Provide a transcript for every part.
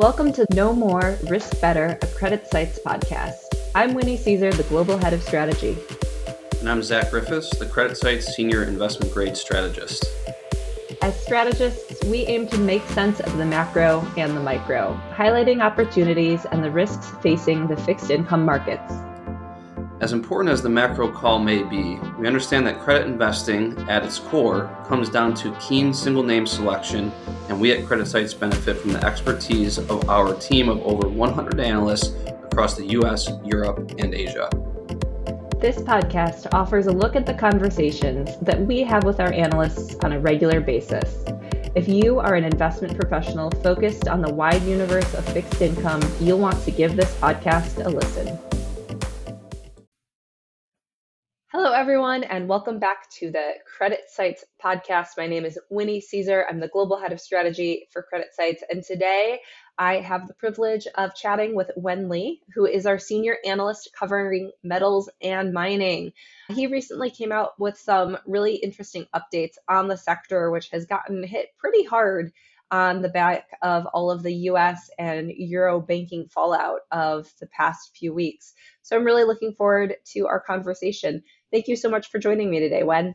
Welcome to Know More, Risk Better, a CreditSights podcast. I'm Winnie Cisar, the Global Head of Strategy. And I'm Zach Griffiths, the CreditSights Senior Investment Grade Strategist. As strategists, we aim to make sense of the macro and the micro, highlighting opportunities and the risks facing the fixed income markets. As important as the macro call may be, we understand that credit investing, at its core, comes down to keen single name selection, and we at CreditSights benefit from the expertise of our team of over 100 analysts across the US, Europe, and Asia. This podcast offers a look at the conversations that we have with our analysts on a regular basis. If you are an investment professional focused on the wide universe of fixed income, you'll want to give this podcast a listen. Hello, everyone, and welcome back to the CreditSights podcast. My name is Winnie Cisar. I'm the global head of strategy for CreditSights, and today I have the privilege of chatting with Wen Li, who is our senior analyst covering metals and mining. He recently came out with some really interesting updates on the sector, which has gotten hit pretty hard on the back of all of the US and Euro banking fallout of the past few weeks. So I'm really looking forward to our conversation. Thank you so much for joining me today, Wen.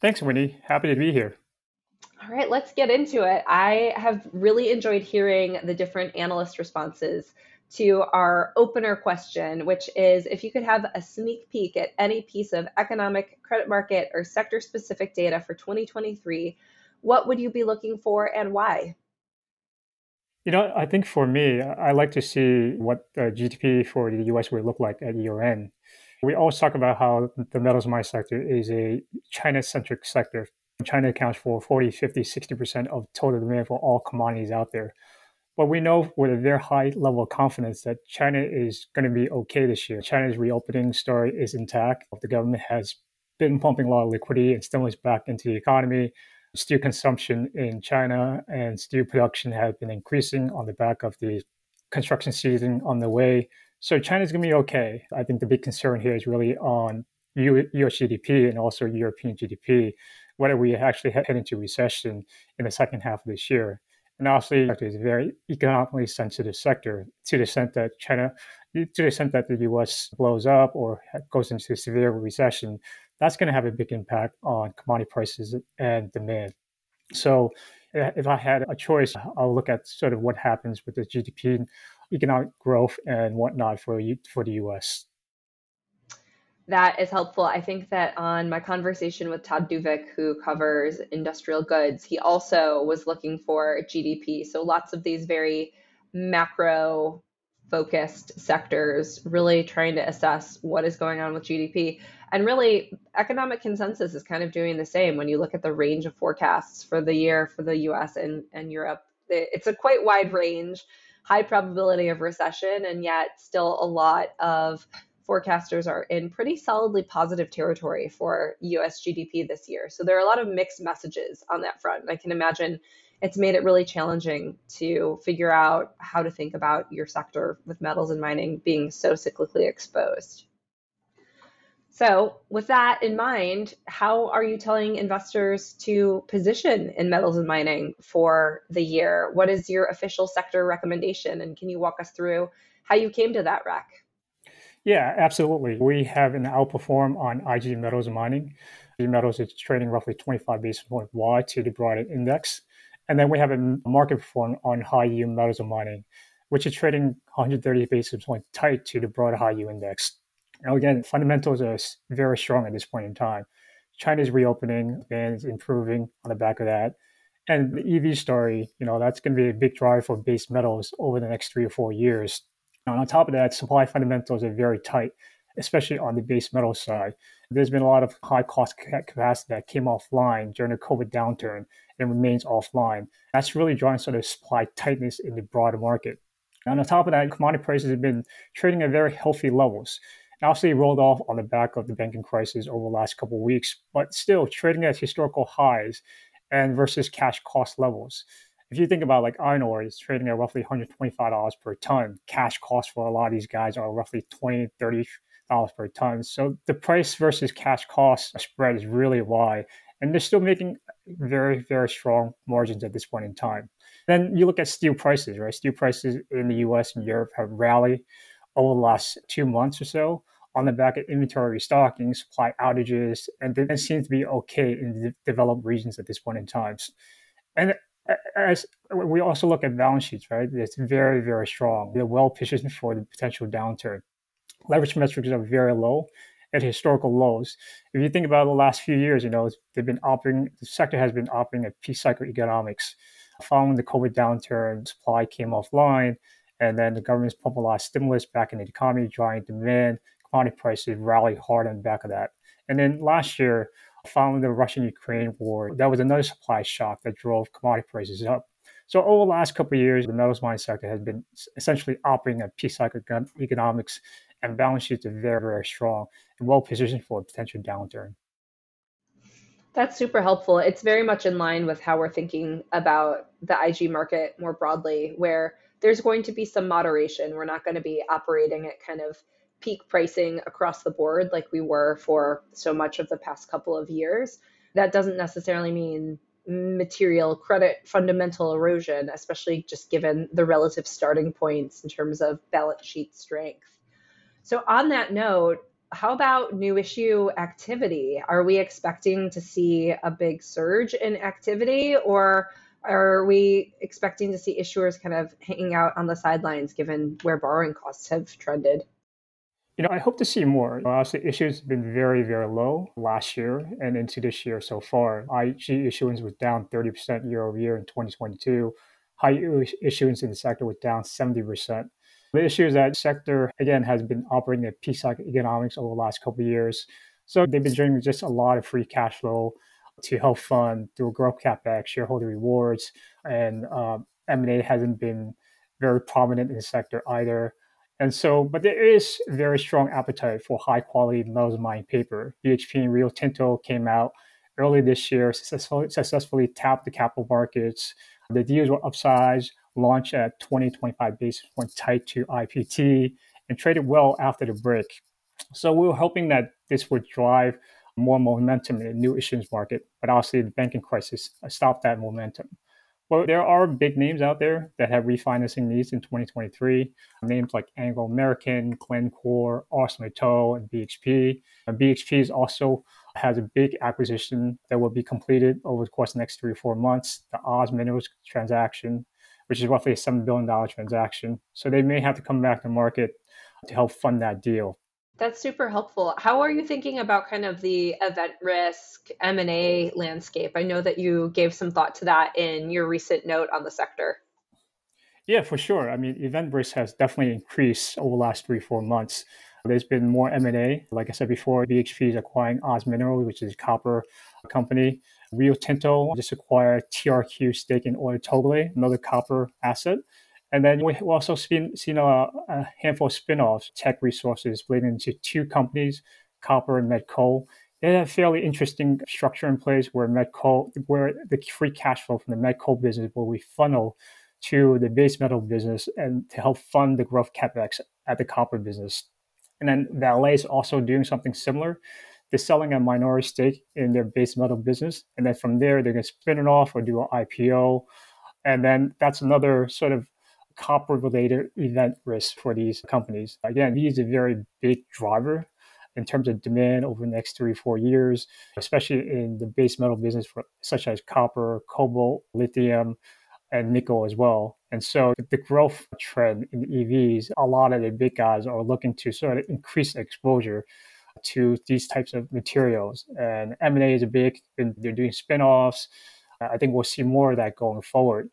Thanks, Winnie. Happy to be here. All right, let's get into it. I have really enjoyed hearing the different analyst responses to our opener question, which is if you could have a sneak peek at any piece of economic, credit market, or sector specific data for 2023, what would you be looking for and why? You know, I think for me, I like to see what the GDP for the US would look like at year end. We always talk about how the metals mine sector is a China centric sector. China accounts for 40, 50, 60% of total demand for all commodities out there. But we know with a very high level of confidence that China is going to be okay this year. China's reopening story is intact. The government has been pumping a lot of liquidity and stimulus back into the economy. Steel consumption in China and steel production has been increasing on the back of the construction season on the way. So China's going to be okay. I think the big concern here is really on US GDP and also European GDP, whether we actually head into recession in the second half of this year. And obviously, it's a very economically sensitive sector to the extent that China, to the extent that the US blows up or goes into severe recession, that's going to have a big impact on commodity prices and demand. So, if I had a choice, I'll look at sort of what happens with the GDP economic growth and whatnot for you for the U.S. That is helpful. I think that on my conversation with Todd Duvik, who covers industrial goods, he also was looking for GDP. So lots of these very macro focused sectors really trying to assess what is going on with GDP. And really, economic consensus is kind of doing the same when you look at the range of forecasts for the year for the US and, and Europe. It's a quite wide range high probability of recession, and yet still a lot of forecasters are in pretty solidly positive territory for US GDP this year. So there are a lot of mixed messages on that front. I can imagine it's made it really challenging to figure out how to think about your sector with metals and mining being so cyclically exposed. So, with that in mind, how are you telling investors to position in metals and mining for the year? What is your official sector recommendation? And can you walk us through how you came to that rec? Yeah, absolutely. We have an outperform on IG metals and mining. IG metals is trading roughly 25 basis points wide to the broader index. And then we have a market perform on high yield metals and mining, which is trading 130 basis points tight to the broader high yield index. Now, again, fundamentals are very strong at this point in time. China's reopening and improving on the back of that. And the EV story, you know, that's going to be a big drive for base metals over the next three or four years. And on top of that, supply fundamentals are very tight, especially on the base metal side. There's been a lot of high cost capacity that came offline during the COVID downturn and remains offline. That's really drawing sort of supply tightness in the broader market. And on top of that, commodity prices have been trading at very healthy levels obviously rolled off on the back of the banking crisis over the last couple of weeks, but still trading at historical highs and versus cash cost levels. If you think about like iron ore, it's trading at roughly $125 per ton. Cash costs for a lot of these guys are roughly $20, $30 per ton. So the price versus cash cost spread is really wide. and they're still making very, very strong margins at this point in time. Then you look at steel prices, right? Steel prices in the US and Europe have rallied over the last two months or so on the back of inventory restocking, supply outages, and then seems to be okay in the developed regions at this point in time. And as we also look at balance sheets, right? It's very, very strong. They're well positioned for the potential downturn. Leverage metrics are very low at historical lows. If you think about the last few years, you know, they've been operating, the sector has been operating at peak cycle economics. Following the COVID downturn, supply came offline, and then the government's pumped a lot of stimulus back in the economy, driving demand. Commodity prices rallied hard on the back of that. And then last year, following the Russian Ukraine war, that was another supply shock that drove commodity prices up. So over the last couple of years, the metals mining sector has been essentially operating at peak cycle economics, and balance sheets are very, very strong and well positioned for a potential downturn. That's super helpful. It's very much in line with how we're thinking about the IG market more broadly, where there's going to be some moderation. We're not going to be operating at kind of peak pricing across the board like we were for so much of the past couple of years. That doesn't necessarily mean material credit fundamental erosion, especially just given the relative starting points in terms of balance sheet strength. So, on that note, how about new issue activity? Are we expecting to see a big surge in activity, or are we expecting to see issuers kind of hanging out on the sidelines given where borrowing costs have trended? You know, I hope to see more. Honestly, issues have been very, very low last year and into this year so far. IG issuance was down 30% year over year in 2022. High issuance in the sector was down 70%. The issue is that sector, again, has been operating at peak economics over the last couple of years. So they've been generating just a lot of free cash flow to help fund through growth capex, shareholder rewards, and um, M&A hasn't been very prominent in the sector either. And so, but there is very strong appetite for high quality metals mining paper. BHP and Rio Tinto came out early this year, successfully, successfully tapped the capital markets. The deals were upsized, launched at 20, 25 basis points tight to IPT, and traded well after the break. So we were hoping that this would drive more momentum in the new issuance market, but obviously the banking crisis stopped that momentum. Well, there are big names out there that have refinancing needs in 2023. Names like Anglo American, Glencore, ArcelorMittal, and BHP. And BHP is also has a big acquisition that will be completed over the course of the next three or four months. The Oz Minerals transaction, which is roughly a $7 billion transaction. So they may have to come back to market to help fund that deal. That's super helpful. How are you thinking about kind of the event risk M&A landscape? I know that you gave some thought to that in your recent note on the sector. Yeah, for sure. I mean, event risk has definitely increased over the last three, four months. There's been more M&A. Like I said before, BHP is acquiring Oz Mineral, which is a copper company. Rio Tinto just acquired TRQ stake in Oyu Tolgoi, another copper asset. And then we've also seen, seen a, a handful of spin-offs, Teck Resources split into two companies, Copper and met coal. They had a fairly interesting structure in place where met coal, where the free cash flow from the met coal business will be funneled to the base metal business and to help fund the growth capex at the copper business. And then Vale is also doing something similar. They're selling a minority stake in their base metal business, and then from there they're going to spin it off or do an IPO, and then that's another sort of copper related event risk for these companies. Again, these are a very big driver in terms of demand over the next three, four years, especially in the base metal business, for, such as copper, cobalt, lithium, and nickel as well. And so the growth trend in EVs, a lot of the big guys are looking to sort of increase exposure to these types of materials. And M&A is a big, they're doing spin-offs. I think we'll see more of that going forward.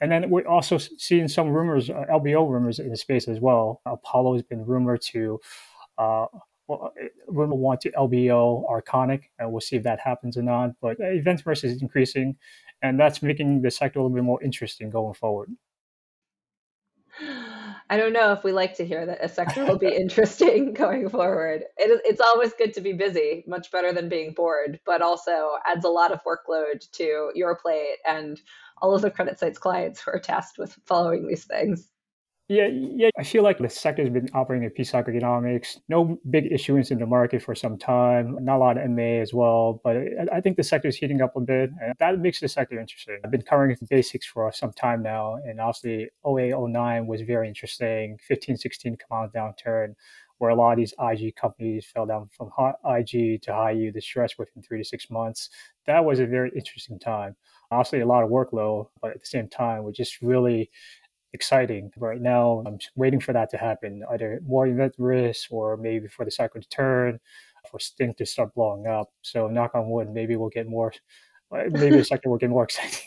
And then we're also seeing some rumors, uh, LBO rumors in the space as well. Apollo has been rumored to uh, well, uh, rumor want to LBO Arconic, and we'll see if that happens or not. But events versus is increasing, and that's making the sector a little bit more interesting going forward. I don't know if we like to hear that a sector will be interesting going forward. It, it's always good to be busy, much better than being bored, but also adds a lot of workload to your plate and all of the CreditSights clients who are tasked with following these things. Yeah, yeah. I feel like the sector has been operating in peak cycle economics. No big issuance in the market for some time. Not a lot of MA as well, but I think the sector is heating up a bit, and that makes the sector interesting. I've been covering the basics for some time now, and obviously 08, 09 was very interesting. 15, 16 come out downturn where a lot of these IG companies fell down from IG to high yield distress within three to six months. That was a very interesting time. Obviously, a lot of workload, but at the same time, we're just really exciting right now. I'm waiting for that to happen, either more event risk or maybe for the cycle to turn, for things to start blowing up. So knock on wood, maybe we'll get more. Uh, maybe the sector will get more exciting.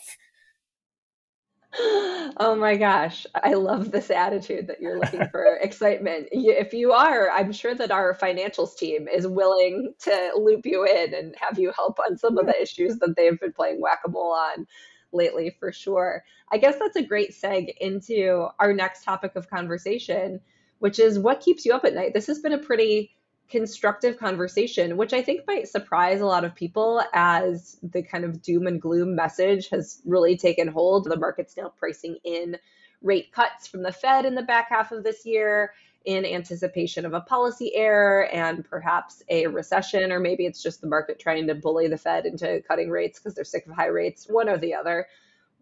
Oh my gosh, I love this attitude that you're looking for excitement. If you are, I'm sure that our financials team is willing to loop you in and have you help on some of the issues that they've been playing whack a mole on lately for sure. I guess that's a great seg into our next topic of conversation, which is what keeps you up at night. This has been a pretty constructive conversation, which I think might surprise a lot of people as the kind of doom and gloom message has really taken hold. The market's now pricing in rate cuts from the Fed in the back half of this year in anticipation of a policy error and perhaps a recession, or maybe it's just the market trying to bully the Fed into cutting rates because they're sick of high rates, one or the other.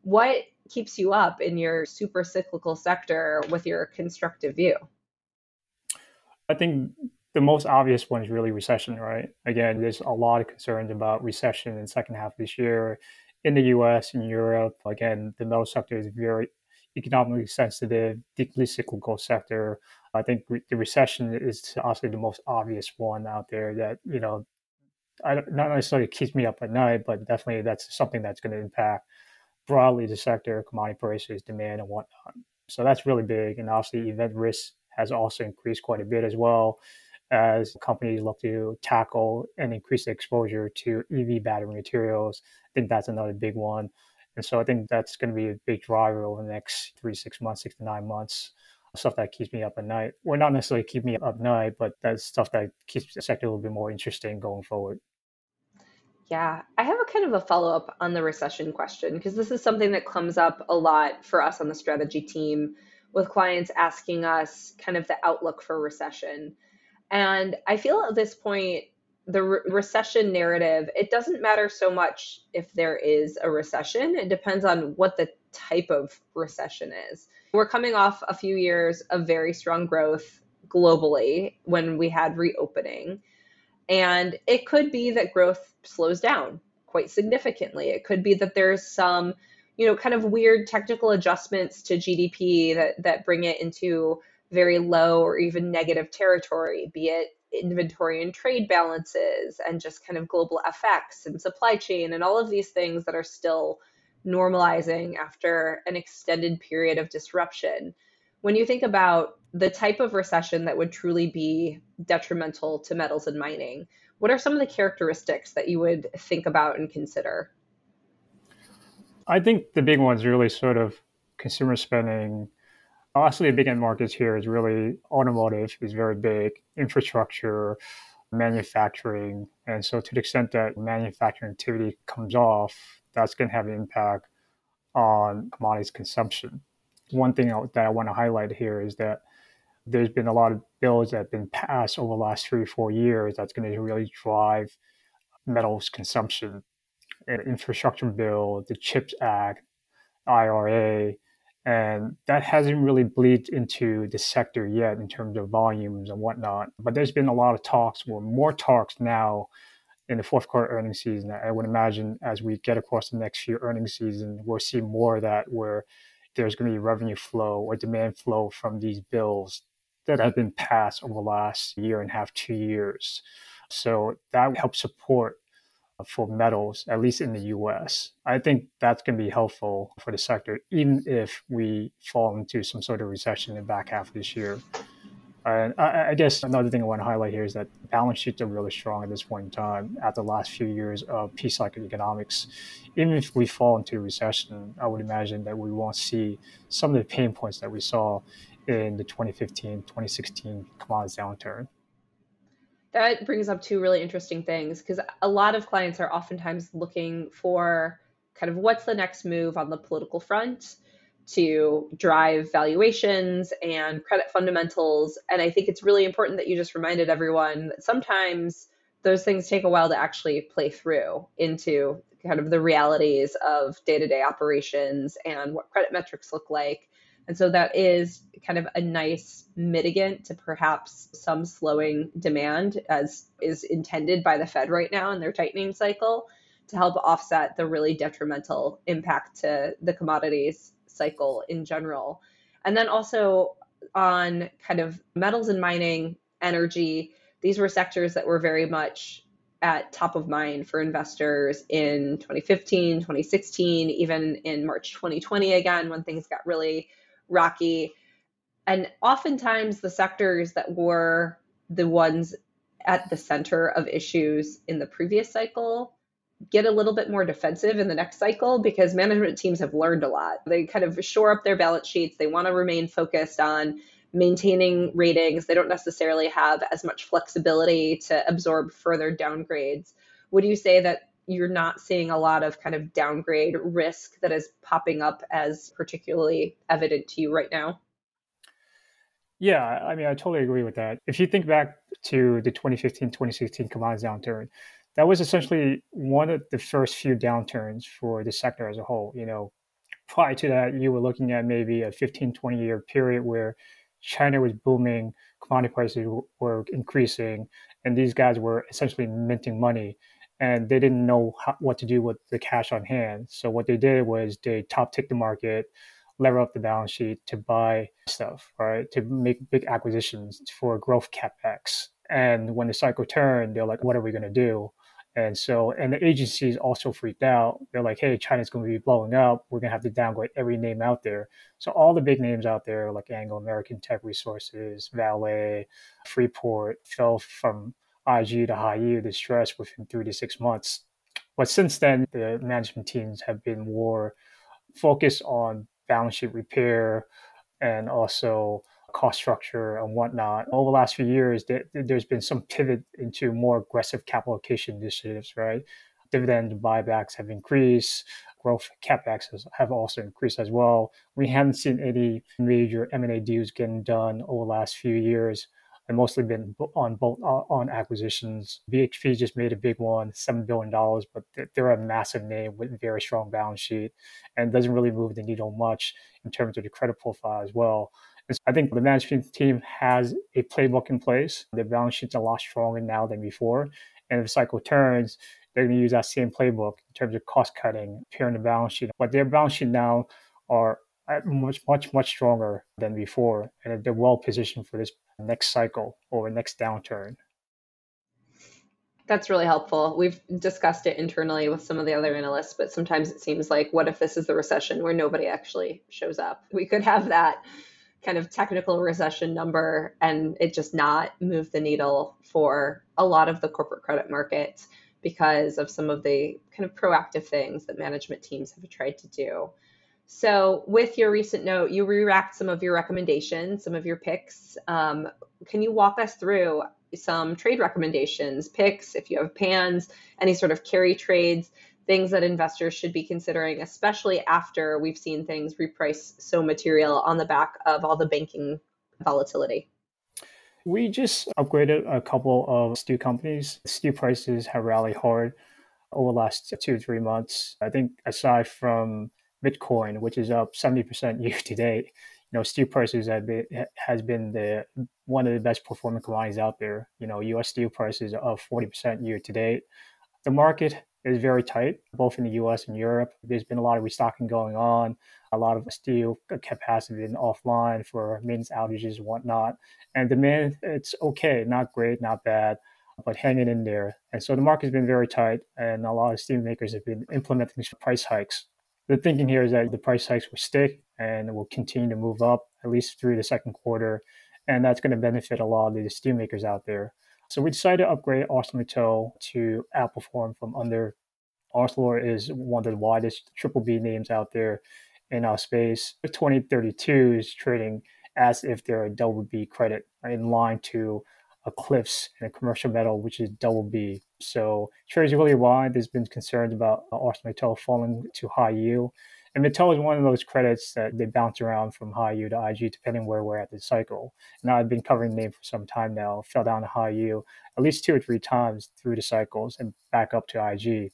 What keeps you up in your super cyclical sector with your constructive view? I think the most obvious one is really recession, right? Again, there's a lot of concerns about recession in the second half of this year in the US and Europe. Again, the metal sector is very economically sensitive, deeply cyclical sector. I think re- the recession is obviously the most obvious one out there that, you know, I not necessarily keeps me up at night, but definitely that's something that's going to impact broadly the sector, commodity prices, demand, and whatnot. So that's really big. And obviously, event risk has also increased quite a bit as well as companies look to tackle and increase the exposure to EV battery materials. I think that's another big one. And so I think that's going to be a big driver over the next three, six months, six to nine months. Stuff that keeps me up at night. Well, not necessarily keep me up at night, but that's stuff that keeps the sector a little bit more interesting going forward. Yeah, I have a kind of a follow up on the recession question because this is something that comes up a lot for us on the strategy team with clients asking us kind of the outlook for recession. And I feel at this point, the re- recession narrative, it doesn't matter so much if there is a recession. It depends on what the type of recession is. We're coming off a few years of very strong growth globally when we had reopening. And it could be that growth slows down quite significantly. It could be that there's some, you know, kind of weird technical adjustments to GDP that that bring it into very low or even negative territory, be it inventory and trade balances and just kind of global effects and supply chain and all of these things that are still normalizing after an extended period of disruption. When you think about the type of recession that would truly be detrimental to metals and mining, what are some of the characteristics that you would think about and consider? I think the big ones really sort of consumer spending, Honestly, the big end markets here is really automotive is very big, infrastructure, manufacturing. And so to the extent that manufacturing activity comes off, that's going to have an impact on commodities consumption. One thing that I want to highlight here is that there's been a lot of bills that have been passed over the last three or four years that's going to really drive metals consumption. An infrastructure bill, the CHIPS Act, IRA, and that hasn't really bleed into the sector yet in terms of volumes and whatnot. But there's been a lot of talks, or more talks now in the fourth quarter earnings season. I would imagine as we get across the next few earnings season, we'll see more of that where there's going to be revenue flow or demand flow from these bills that have been passed over the last year and a half, two years. So that helps support for metals, at least in the US. I think that's going to be helpful for the sector, even if we fall into some sort of recession in the back half of this year. And I, I guess another thing I want to highlight here is that balance sheets are really strong at this point in time after the last few years of peak cycle economics. Even if we fall into a recession, I would imagine that we won't see some of the pain points that we saw in the 2015, 2016 commodities downturn that brings up two really interesting things because a lot of clients are oftentimes looking for kind of what's the next move on the political front to drive valuations and credit fundamentals. And I think it's really important that you just reminded everyone that sometimes those things take a while to actually play through into kind of the realities of day to day operations and what credit metrics look like. And so that is kind of a nice mitigant to perhaps some slowing demand, as is intended by the Fed right now in their tightening cycle, to help offset the really detrimental impact to the commodities cycle in general. And then also on kind of metals and mining, energy, these were sectors that were very much at top of mind for investors in 2015, 2016, even in March 2020 again when things got really rocky. And oftentimes the sectors that were the ones at the center of issues in the previous cycle get a little bit more defensive in the next cycle because management teams have learned a lot. They kind of shore up their balance sheets. They want to remain focused on maintaining ratings. They don't necessarily have as much flexibility to absorb further downgrades. Would you say that you're not seeing a lot of kind of downgrade risk that is popping up as particularly evident to you right now? Yeah, I mean, I totally agree with that. If you think back to the 2015 2016 commodities downturn, that was essentially one of the first few downturns for the sector as a whole. You know, prior to that, you were looking at maybe a 15, 20 year period where China was booming, commodity prices were increasing, and these guys were essentially minting money. And they didn't know how, what to do with the cash on hand. So what they did was they top tick the market, lever up the balance sheet to buy stuff, right? To make big acquisitions for growth capex. And when the cycle turned, they're like, what are we going to do? And so, and the agencies also freaked out. They're like, hey, China's going to be blowing up. We're going to have to downgrade every name out there. So, all the big names out there, like Anglo American Teck Resources, Vale, Freeport, fell from IG to high yield distress within three to six months. But since then, the management teams have been more focused on balance sheet repair and also cost structure and whatnot. Over the last few years, there's been some pivot into more aggressive capital allocation initiatives, right? Dividend buybacks have increased. Growth capex have also increased as well. We haven't seen any major M&A deals getting done over the last few years and mostly been on both uh, on acquisitions. BHP just made a big one, seven billion dollars, but they're a massive name with very strong balance sheet, and doesn't really move the needle much in terms of the credit profile as well. I think the management team has a playbook in place. The balance sheet's a lot stronger now than before. And if the cycle turns, they're going to use that same playbook in terms of cost cutting, pairing the balance sheet. But their balance sheet now are much, much, much stronger than before. And they're well positioned for this next cycle or next downturn. That's really helpful. We've discussed it internally with some of the other analysts, but sometimes it seems like, what if this is the recession where nobody actually shows up? We could have that kind of technical recession number and it just not move the needle for a lot of the corporate credit markets because of some of the kind of proactive things that management teams have tried to do. So, with your recent note, you re racked some of your recommendations, some of your picks. Um, can you walk us through some trade recommendations, picks, if you have PANs, any sort of carry trades things that investors should be considering, especially after we've seen things reprice so material on the back of all the banking volatility? We just upgraded a couple of steel companies. Steel prices have rallied hard over the last two or three months. I think aside from Bitcoin, which is up 70% year to date, you know, steel prices have been, has been the one of the best performing commodities out there. You know, U.S. steel prices are up 40% year to date. The market is very tight, both in the US and Europe. There's been a lot of restocking going on, a lot of steel capacity been offline for maintenance outages and whatnot. And demand, it's okay, not great, not bad, but hanging in there. And so the market's been very tight, and a lot of steel makers have been implementing price hikes. The thinking here is that the price hikes will stick and will continue to move up at least through the second quarter. And that's going to benefit a lot of the steel makers out there. So we decided to upgrade ArcelorMittal to outperform from under. Arcelor is one of the widest triple B names out there in our space. 2032 is trading as if they're a double B credit in line to Cliffs and a commercial metal, which is double B. So trades really wide. There's been concerns about ArcelorMittal falling to high yield. And Mittal is one of those credits that they bounce around from high yield to IG depending where we're at the cycle. And I've been covering the name for some time now, fell down to high yield at least two or three times through the cycles and back up to IG.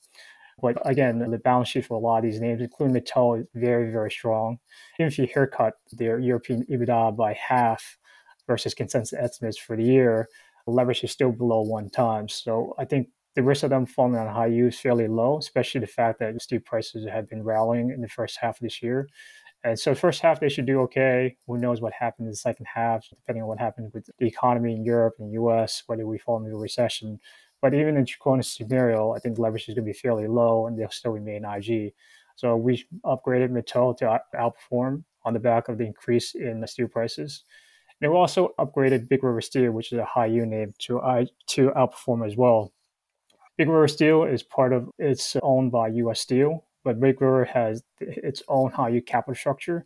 But again, the balance sheet for a lot of these names, including Mittal, is very, very strong. Even if you haircut their European EBITDA by half versus consensus estimates for the year, leverage is still below one times. So I think the risk of them falling on high yield is fairly low, especially the fact that steel prices have been rallying in the first half of this year. And so, first half they should do okay. Who knows what happens in the second half, depending on what happens with the economy in Europe and U.S., whether we fall into a recession. But even in Draconis scenario, I think leverage is going to be fairly low, and they'll still remain IG. So we upgraded Mittal to outperform on the back of the increase in the steel prices. And we also upgraded Big River Steel, which is a high yield name, to I to outperform as well. Big River Steel is part of it's owned by U.S. Steel, but Big River has its own high capital structure.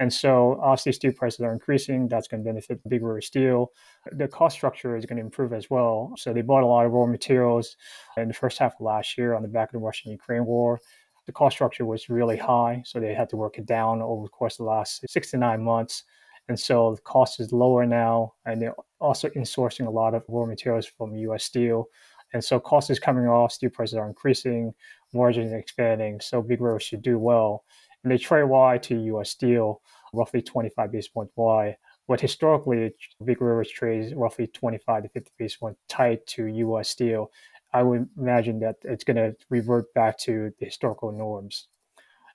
And so obviously steel prices are increasing. That's going to benefit Big River Steel. The cost structure is going to improve as well. So they bought a lot of raw materials in the first half of last year on the back of the Russian Ukraine war. The cost structure was really high, so they had to work it down over the course of the last six to nine months. And so the cost is lower now, and they're also insourcing a lot of raw materials from US Steel. And so cost is coming off, steel prices are increasing, margins expanding. So Big River should do well. And they trade Y to US Steel, roughly 25 basis points Y. But historically, Big River trades roughly 25 to 50 basis points tight to US Steel. I would imagine that it's going to revert back to the historical norms.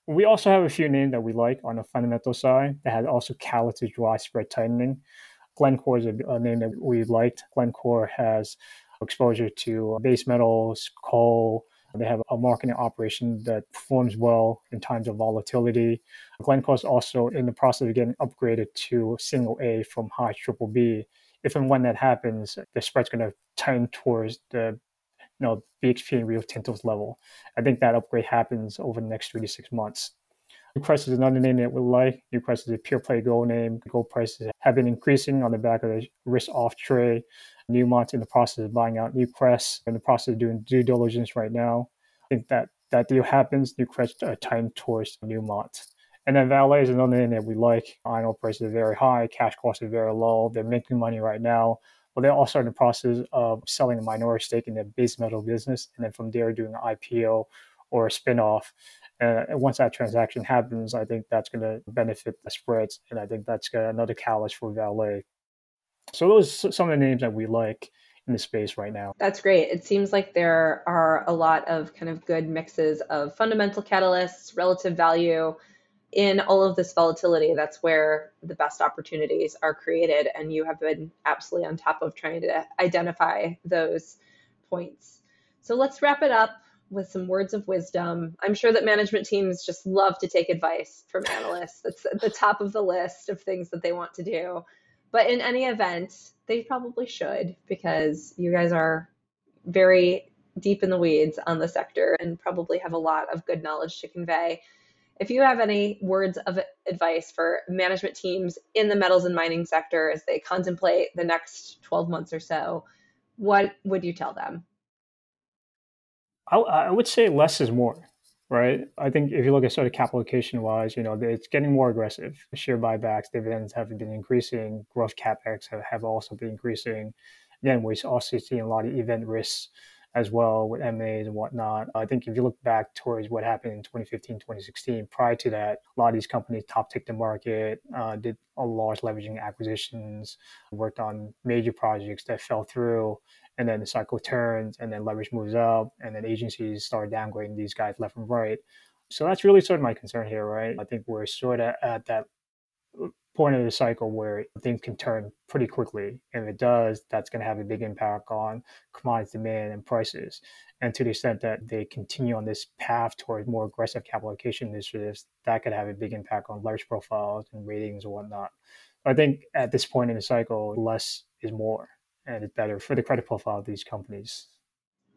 We also have a few names that we like on the fundamental side that has also catalyzed drive spread tightening. Glencore is a name that we liked. Glencore has exposure to uh, base metals, coal. They have a marketing operation that performs well in times of volatility. Glencore is also in the process of getting upgraded to single A from high triple B. If and when that happens, the spread's going to tighten towards the you know, BHP and Rio Tinto's level. I think that upgrade happens over the next three to six months. Newcrest is another name that we like. Newcrest is a pure play gold name. Gold prices have been increasing on the back of the risk off trade. Newmont's in the process of buying out Newcrest, in the process of doing due diligence right now. I think that that deal happens, Newcrest uh, time towards Newmont. And then Vale is another name that we like. Iron ore prices are very high, cash costs are very low. They're making money right now. But they're also in the process of selling a minority stake in their base metal business, and then from there doing an IPO or a spinoff. Uh, and once that transaction happens, I think that's going to benefit the spreads, and I think that's another catalyst for Vale. So those are some of the names that we like in the space right now. That's great. It seems like there are a lot of kind of good mixes of fundamental catalysts, relative value. In all of this volatility, that's where the best opportunities are created. And you have been absolutely on top of trying to identify those points. So let's wrap it up with some words of wisdom. I'm sure that management teams just love to take advice from analysts. That's at the top of the list of things that they want to do. But in any event, they probably should because you guys are very deep in the weeds on the sector and probably have a lot of good knowledge to convey. If you have any words of advice for management teams in the metals and mining sector as they contemplate the next 12 months or so, what would you tell them? I, I would say less is more right? I think if you look at sort of capital allocation wise, you know, it's getting more aggressive. Share buybacks, dividends have been increasing, growth capex have, have also been increasing. Again, we're also seeing a lot of event risks as well with MAs and whatnot. I think if you look back towards what happened in 2015, 2016, prior to that, a lot of these companies top ticked the market, uh, did a large leveraging acquisitions, worked on major projects that fell through and then the cycle turns and then leverage moves up and then agencies start downgrading these guys left and right. So that's really sort of my concern here right? I think we're sort of at that point of the cycle where things can turn pretty quickly and if it does that's going to have a big impact on commodity demand and prices. And to the extent that they continue on this path toward more aggressive capital allocation initiatives that could have a big impact on leverage profiles and ratings and whatnot. I think at this point in the cycle less is more and it's better for the credit profile of these companies.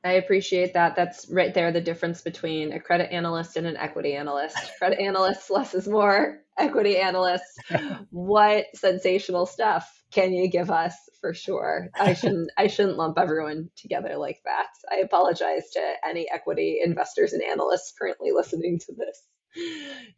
I appreciate that. That's right there the difference between a credit analyst and an equity analyst. Credit analysts, less is more. Equity analysts, what sensational stuff can you give us for sure? I shouldn't I shouldn't lump everyone together like that. I apologize to any equity investors and analysts currently listening to this.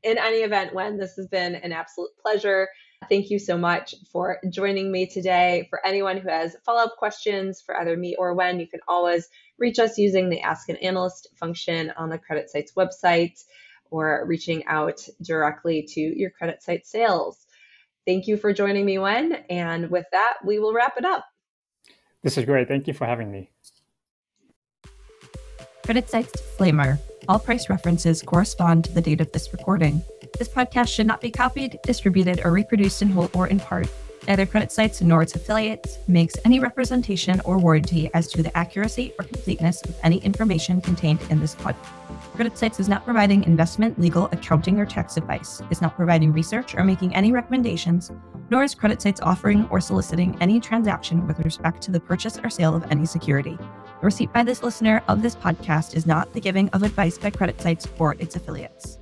In any event, Wen, this has been an absolute pleasure. Thank you so much for joining me today. For anyone who has follow up questions for either me or Wen, you can always reach us using the Ask an Analyst function on the CreditSights website or reaching out directly to your CreditSights sales. Thank you for joining me, Wen. And with that, we will wrap it up. This is great. Thank you for having me. CreditSights disclaimer all price references correspond to the date of this recording. This podcast should not be copied, distributed, or reproduced in whole or in part. Neither CreditSights nor its affiliates makes any representation or warranty as to the accuracy or completeness of any information contained in this podcast. CreditSights is not providing investment, legal, accounting, or tax advice, is not providing research or making any recommendations, nor is CreditSights offering or soliciting any transaction with respect to the purchase or sale of any security. The receipt by this listener of this podcast is not the giving of advice by CreditSights or its affiliates.